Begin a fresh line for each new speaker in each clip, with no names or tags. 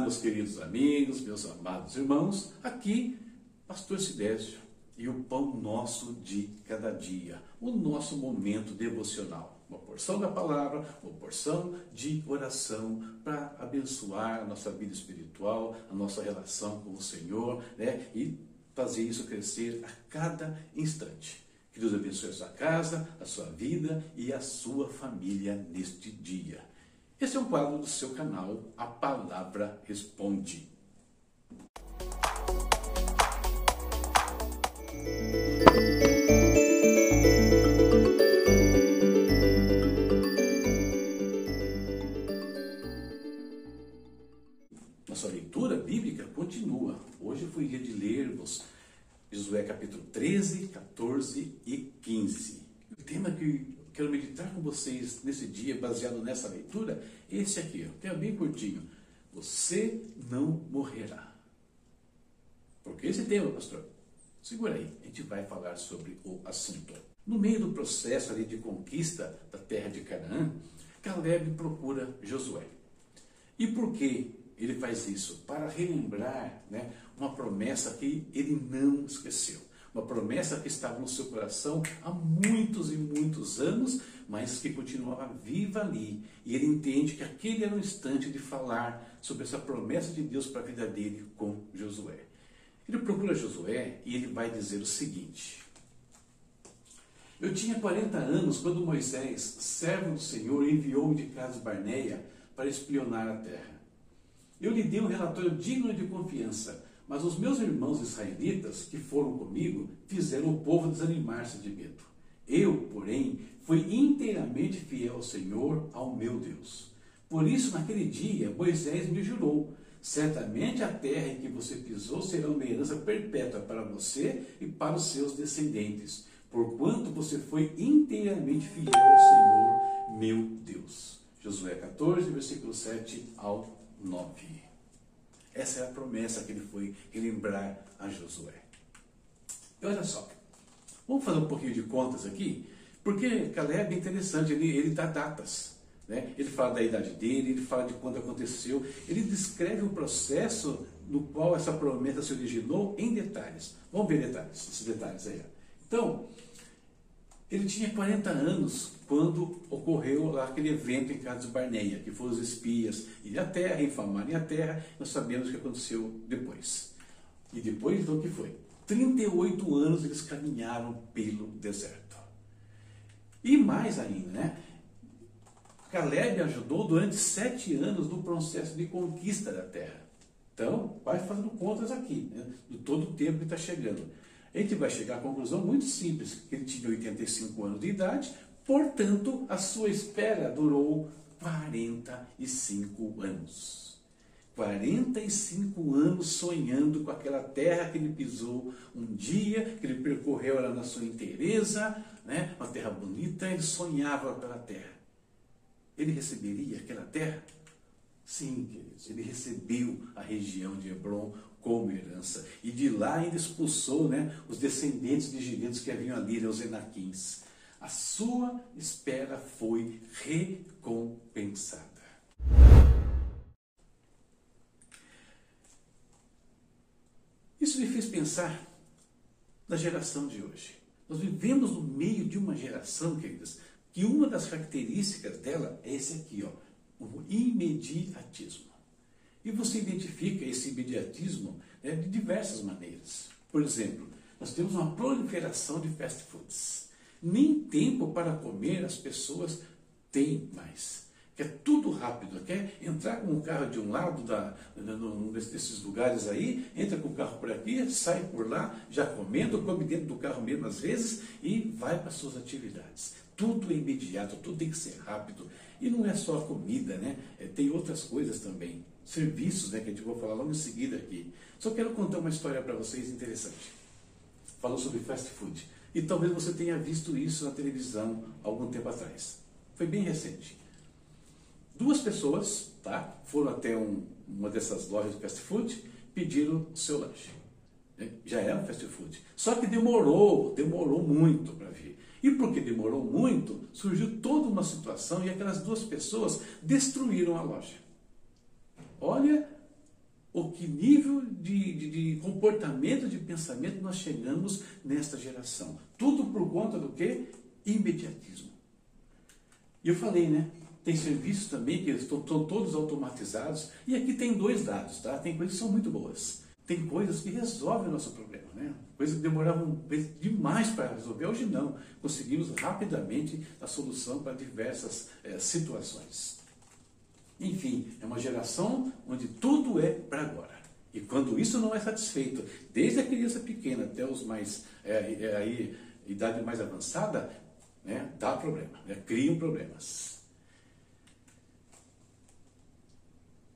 Meus queridos amigos, meus amados irmãos, aqui, Pastor Sidésio e o pão nosso de cada dia, o nosso momento devocional. Uma porção da palavra, uma porção de oração para abençoar a nossa vida espiritual, a nossa relação com o Senhor, né? E fazer isso crescer a cada instante. Que Deus abençoe a sua casa, a sua vida e a sua família neste dia. Esse é um quadro do seu canal, A Palavra Responde. Nossa leitura bíblica continua. Hoje foi dia de lermos Josué capítulo 13, 14 e 15. O tema que quero meditar com vocês nesse dia, baseado nessa leitura, esse aqui, ó, tema bem curtinho. Você não morrerá. Por que esse tema, pastor? Segura aí, a gente vai falar sobre o assunto. No meio do processo ali de conquista da terra de Canaã, Caleb procura Josué. E por que ele faz isso? Para relembrar né, uma promessa que ele não esqueceu. Uma promessa que estava no seu coração há muitos e muitos anos, mas que continuava viva ali. E ele entende que aquele era o instante de falar sobre essa promessa de Deus para a vida dele com Josué. Ele procura Josué e ele vai dizer o seguinte: Eu tinha 40 anos quando Moisés, servo do Senhor, enviou-me de Cades Barneia para espionar a terra. Eu lhe dei um relatório digno de confiança mas os meus irmãos israelitas que foram comigo fizeram o povo desanimar-se de medo. Eu, porém, fui inteiramente fiel ao Senhor, ao meu Deus. Por isso, naquele dia, Moisés me jurou: certamente a terra em que você pisou será uma herança perpétua para você e para os seus descendentes, porquanto você foi inteiramente fiel ao Senhor, meu Deus. Josué 14, versículo 7 ao 9. Essa é a promessa que ele foi lembrar a Josué. E olha só, vamos fazer um pouquinho de contas aqui, porque Caleb é interessante, ele, ele dá datas. Né? Ele fala da idade dele, ele fala de quando aconteceu, ele descreve o processo no qual essa promessa se originou em detalhes. Vamos ver detalhes, esses detalhes aí. Então, ele tinha 40 anos quando ocorreu lá aquele evento em Cades Barneia, que foram os espias ir à terra, infamarem a terra. Nós sabemos o que aconteceu depois. E depois, então, o que foi? 38 anos eles caminharam pelo deserto. E mais ainda, né? Caleb ajudou durante sete anos no processo de conquista da terra. Então, vai fazendo contas aqui, né? de todo o tempo que está chegando. A gente vai chegar à conclusão muito simples, ele tinha 85 anos de idade, portanto, a sua espera durou 45 anos. 45 anos sonhando com aquela terra que ele pisou um dia, que ele percorreu ela na sua inteireza, né? uma terra bonita, ele sonhava pela terra. Ele receberia aquela terra? Sim, queridos, ele recebeu a região de Hebron como herança. E de lá ainda expulsou né, os descendentes de gigantes que haviam ali, né, os enaquins. A sua espera foi recompensada. Isso me fez pensar na geração de hoje. Nós vivemos no meio de uma geração, queridas, que uma das características dela é esse aqui, ó, o imediatismo. E você identifica esse imediatismo né, de diversas maneiras. Por exemplo, nós temos uma proliferação de fast foods. Nem tempo para comer as pessoas têm mais. Quer tudo rápido, quer entrar com o carro de um lado da, num desses lugares aí, entra com o carro por aqui, sai por lá, já comendo, come dentro do carro mesmo às vezes e vai para suas atividades. Tudo é imediato, tudo tem que ser rápido. E não é só comida, né? É, tem outras coisas também serviços, né, que a gente vai falar logo em seguida aqui. Só quero contar uma história para vocês interessante. Falou sobre fast food. E talvez você tenha visto isso na televisão algum tempo atrás. Foi bem recente. Duas pessoas tá, foram até um, uma dessas lojas de fast food, pediram o seu lanche. Né? Já era um fast food. Só que demorou, demorou muito para vir. E porque demorou muito, surgiu toda uma situação e aquelas duas pessoas destruíram a loja. Olha que nível de, de, de, comportamento, de pensamento nós chegamos nesta geração. Tudo por conta do que? Imediatismo. E eu falei, né? Tem serviços também que estão, estão todos automatizados. E aqui tem dois dados, tá? Tem coisas que são muito boas. Tem coisas que resolvem o nosso problema, né? Coisas que demoravam demais para resolver. Hoje não. Conseguimos rapidamente a solução para diversas é, situações. Enfim, é uma geração onde tudo é para agora. E quando isso não é satisfeito, desde a criança pequena até os mais é, é, aí, idade mais avançada, né, dá problema, né, criam problemas.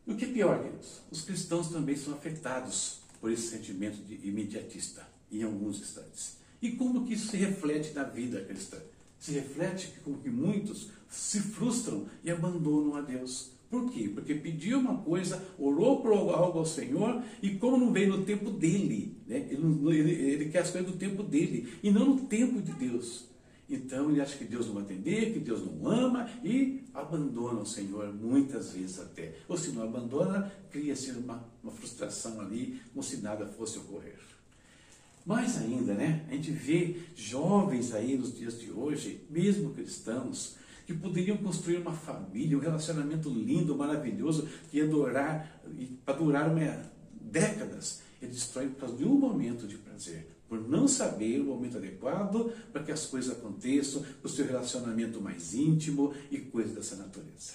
E o que é pior, queridos? Os cristãos também são afetados por esse sentimento de imediatista em alguns instantes. E como que isso se reflete na vida cristã? Se reflete como que muitos se frustram e abandonam a Deus. Por quê? Porque pediu uma coisa, orou por algo ao Senhor e como não veio no tempo dele, né? ele, ele, ele quer as coisas no tempo dele e não no tempo de Deus. Então ele acha que Deus não vai atender, que Deus não ama e abandona o Senhor muitas vezes até. Ou se não abandona, cria-se uma, uma frustração ali, como se nada fosse ocorrer. Mais ainda, né? A gente vê jovens aí nos dias de hoje, mesmo cristãos, que poderiam construir uma família, um relacionamento lindo, maravilhoso, que ia durar, para durar uma, décadas. Ele destrói por causa de um momento de prazer, por não saber o momento adequado para que as coisas aconteçam, para o seu relacionamento mais íntimo e coisas dessa natureza.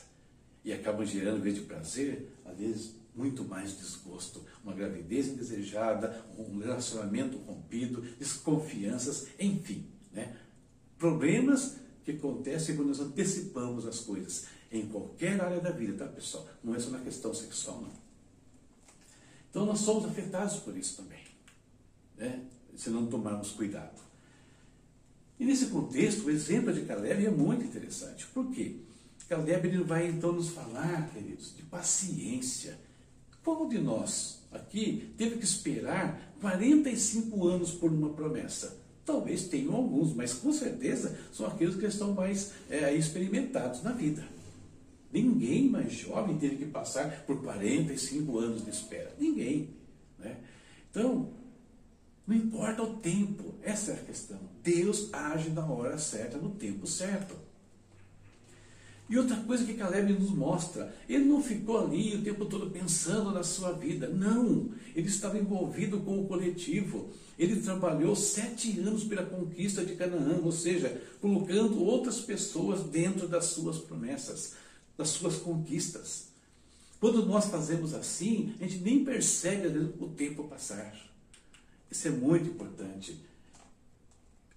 E acabam gerando, em vez de prazer, às vezes muito mais desgosto, uma gravidez indesejada, um relacionamento rompido, desconfianças, enfim, né? problemas que acontecem quando nós antecipamos as coisas em qualquer área da vida, tá pessoal? Não é só na questão sexual, não. Então nós somos afetados por isso também, né? Se não tomarmos cuidado. E nesse contexto, o exemplo de Caleb é muito interessante. Por quê? Caleb ele vai então nos falar, queridos, de paciência. Qual de nós aqui teve que esperar 45 anos por uma promessa? Talvez tenham alguns, mas com certeza são aqueles que estão mais é, experimentados na vida. Ninguém mais jovem teve que passar por 45 anos de espera. Ninguém. Né? Então, não importa o tempo, essa é a questão. Deus age na hora certa, no tempo certo. E outra coisa que Caleb nos mostra, ele não ficou ali o tempo todo pensando na sua vida. Não, ele estava envolvido com o coletivo. Ele trabalhou sete anos pela conquista de Canaã, ou seja, colocando outras pessoas dentro das suas promessas das suas conquistas. Quando nós fazemos assim, a gente nem percebe o tempo passar. Isso é muito importante.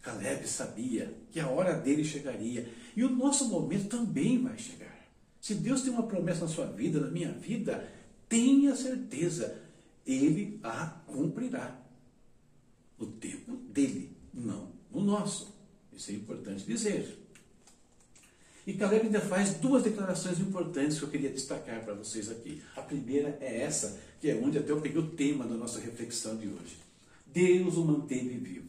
Caleb sabia que a hora dele chegaria e o nosso momento também vai chegar. Se Deus tem uma promessa na sua vida, na minha vida, tenha certeza, Ele a cumprirá. No tempo dele, não no nosso. Isso é importante dizer. E Caleb ainda faz duas declarações importantes que eu queria destacar para vocês aqui. A primeira é essa, que é onde até eu peguei o tema da nossa reflexão de hoje. Deus o manteve vivo.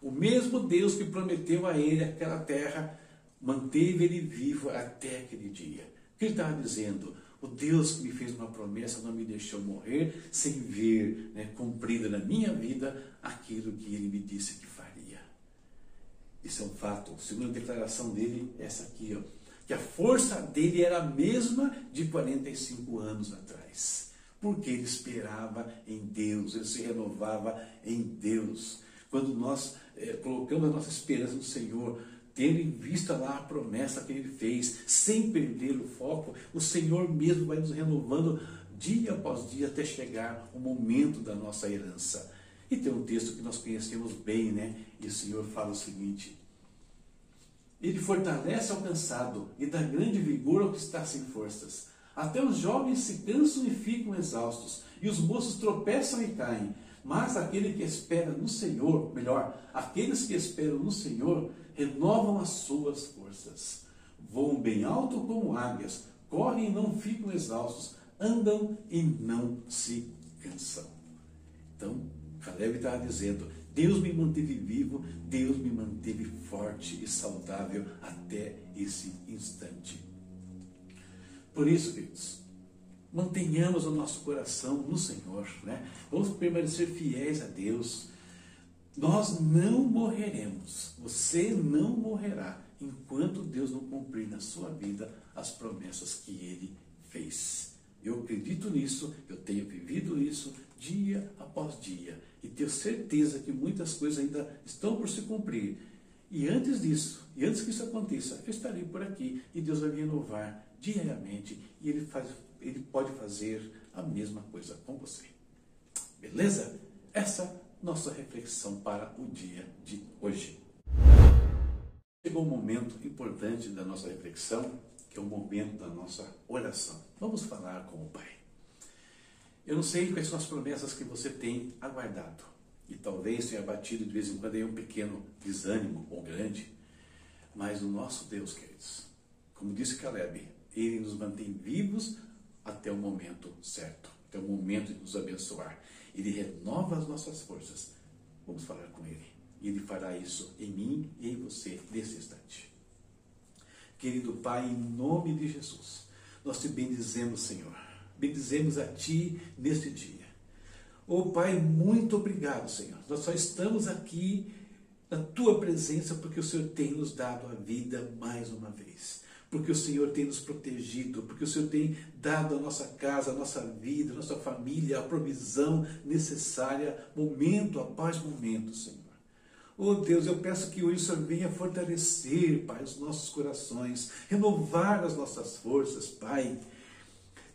O mesmo Deus que prometeu a ele aquela terra, manteve ele vivo até aquele dia. O que ele estava dizendo? O Deus que me fez uma promessa não me deixou morrer sem ver né, cumprida na minha vida aquilo que ele me disse que faria. Isso é um fato. A segunda declaração dele é essa aqui, ó, que a força dele era a mesma de 45 anos atrás. Porque ele esperava em Deus, ele se renovava em Deus. Quando nós é, colocamos a nossa esperança no Senhor, tendo em vista lá a promessa que ele fez, sem perder o foco, o Senhor mesmo vai nos renovando dia após dia até chegar o momento da nossa herança. E tem um texto que nós conhecemos bem, né? E o Senhor fala o seguinte: Ele fortalece ao cansado e dá grande vigor ao que está sem forças. Até os jovens se cansam e ficam exaustos, e os moços tropeçam e caem. Mas aquele que espera no Senhor, melhor, aqueles que esperam no Senhor, renovam as suas forças. Voam bem alto como águias, correm e não ficam exaustos, andam e não se cansam. Então, Caleb estava dizendo: Deus me manteve vivo, Deus me manteve forte e saudável até esse instante. Por isso, queridos, mantenhamos o nosso coração no Senhor, né? Vamos permanecer fiéis a Deus. Nós não morreremos, você não morrerá enquanto Deus não cumprir na sua vida as promessas que Ele fez. Eu acredito nisso, eu tenho vivido isso dia após dia e tenho certeza que muitas coisas ainda estão por se cumprir. E antes disso, e antes que isso aconteça, eu estarei por aqui e Deus vai me renovar diariamente e Ele, faz, ele pode fazer a mesma coisa com você. Beleza? Essa nossa reflexão para o dia de hoje. Chegou um momento importante da nossa reflexão, que é o momento da nossa oração. Vamos falar com o Pai. Eu não sei quais são as promessas que você tem aguardado. E talvez tenha batido de vez em quando aí um pequeno desânimo ou grande. Mas o nosso Deus, queridos, como disse Caleb, ele nos mantém vivos até o momento certo, até o momento de nos abençoar. Ele renova as nossas forças. Vamos falar com ele. Ele fará isso em mim e em você nesse instante. Querido Pai, em nome de Jesus, nós te bendizemos, Senhor. Bendizemos a Ti neste dia. Oh Pai, muito obrigado, Senhor. Nós só estamos aqui na Tua presença porque o Senhor tem nos dado a vida mais uma vez porque o Senhor tem nos protegido, porque o Senhor tem dado à nossa casa, à nossa vida, à nossa família a provisão necessária, momento após momento, Senhor. Oh Deus, eu peço que hoje o Senhor venha fortalecer, Pai, os nossos corações, renovar as nossas forças, Pai.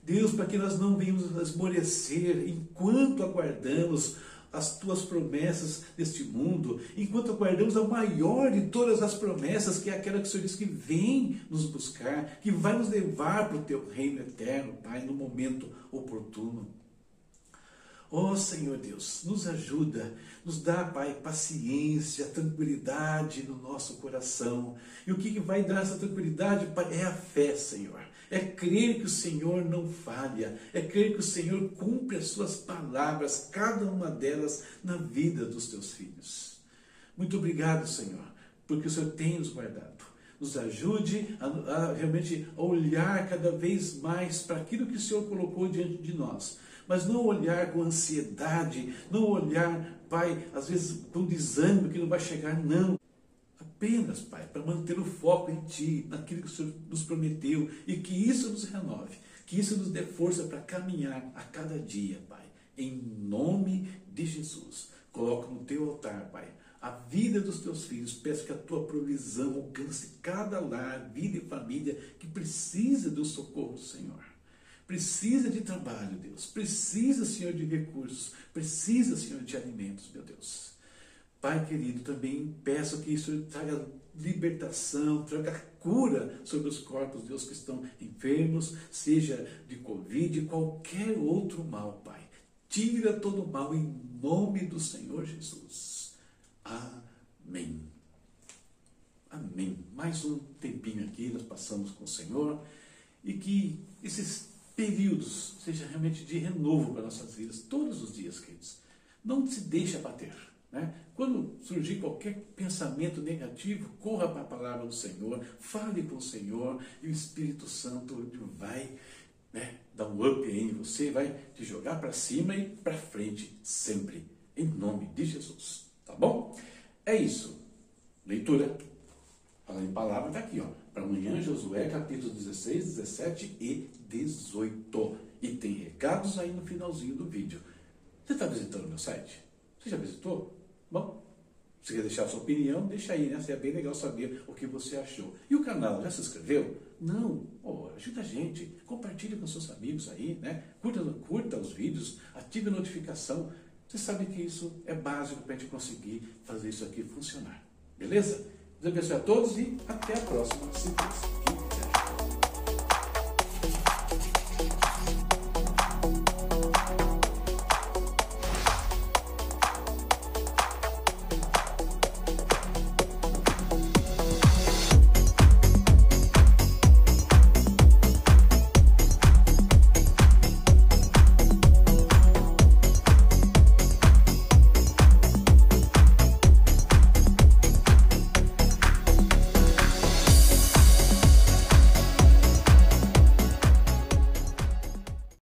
Deus, para que nós não venhamos esmorecer enquanto aguardamos as tuas promessas neste mundo, enquanto aguardamos a maior de todas as promessas, que é aquela que o Senhor diz que vem nos buscar, que vai nos levar para o teu reino eterno, Pai, no momento oportuno. Ó oh, Senhor Deus, nos ajuda, nos dá, Pai, paciência, tranquilidade no nosso coração. E o que vai dar essa tranquilidade, Pai, é a fé, Senhor é crer que o Senhor não falha, é crer que o Senhor cumpre as suas palavras, cada uma delas na vida dos teus filhos. Muito obrigado, Senhor, porque o Senhor tem nos guardado. Nos ajude a, a realmente olhar cada vez mais para aquilo que o Senhor colocou diante de nós. Mas não olhar com ansiedade, não olhar, Pai, às vezes com desânimo que não vai chegar, não apenas, Pai, para manter o foco em Ti, naquilo que o Senhor nos prometeu e que isso nos renove, que isso nos dê força para caminhar a cada dia, Pai. Em nome de Jesus. Coloco no Teu altar, Pai, a vida dos Teus filhos. Peço que a Tua provisão alcance cada lar, vida e família que precisa do socorro do Senhor. Precisa de trabalho, Deus. Precisa, Senhor, de recursos. Precisa, Senhor, de alimentos, meu Deus. Pai querido, também peço que isso traga libertação, traga cura sobre os corpos, Deus, que estão enfermos, seja de Covid, qualquer outro mal, Pai. Tira todo o mal em nome do Senhor Jesus. Amém. Amém. Mais um tempinho aqui, nós passamos com o Senhor e que esses períodos sejam realmente de renovo para nossas vidas, todos os dias, queridos. Não se deixe abater. Surgir qualquer pensamento negativo, corra para a palavra do Senhor, fale com o Senhor e o Espírito Santo vai né, dar um up em você, vai te jogar para cima e para frente sempre, em nome de Jesus. Tá bom? É isso. Leitura. Falando em palavra, está aqui, ó. Para amanhã, Josué, capítulo 16, 17 e 18. E tem recados aí no finalzinho do vídeo. Você está visitando meu site? Você já visitou? Bom, se quer deixar sua opinião, deixa aí, né? Seria bem legal saber o que você achou. E o canal, já se inscreveu? Não? Oh, ajuda a gente, compartilha com seus amigos aí, né? Curta, curta os vídeos, ative a notificação. Você sabe que isso é básico para a gente conseguir fazer isso aqui funcionar. Beleza? Deus abençoe a todos e até a próxima, se Deus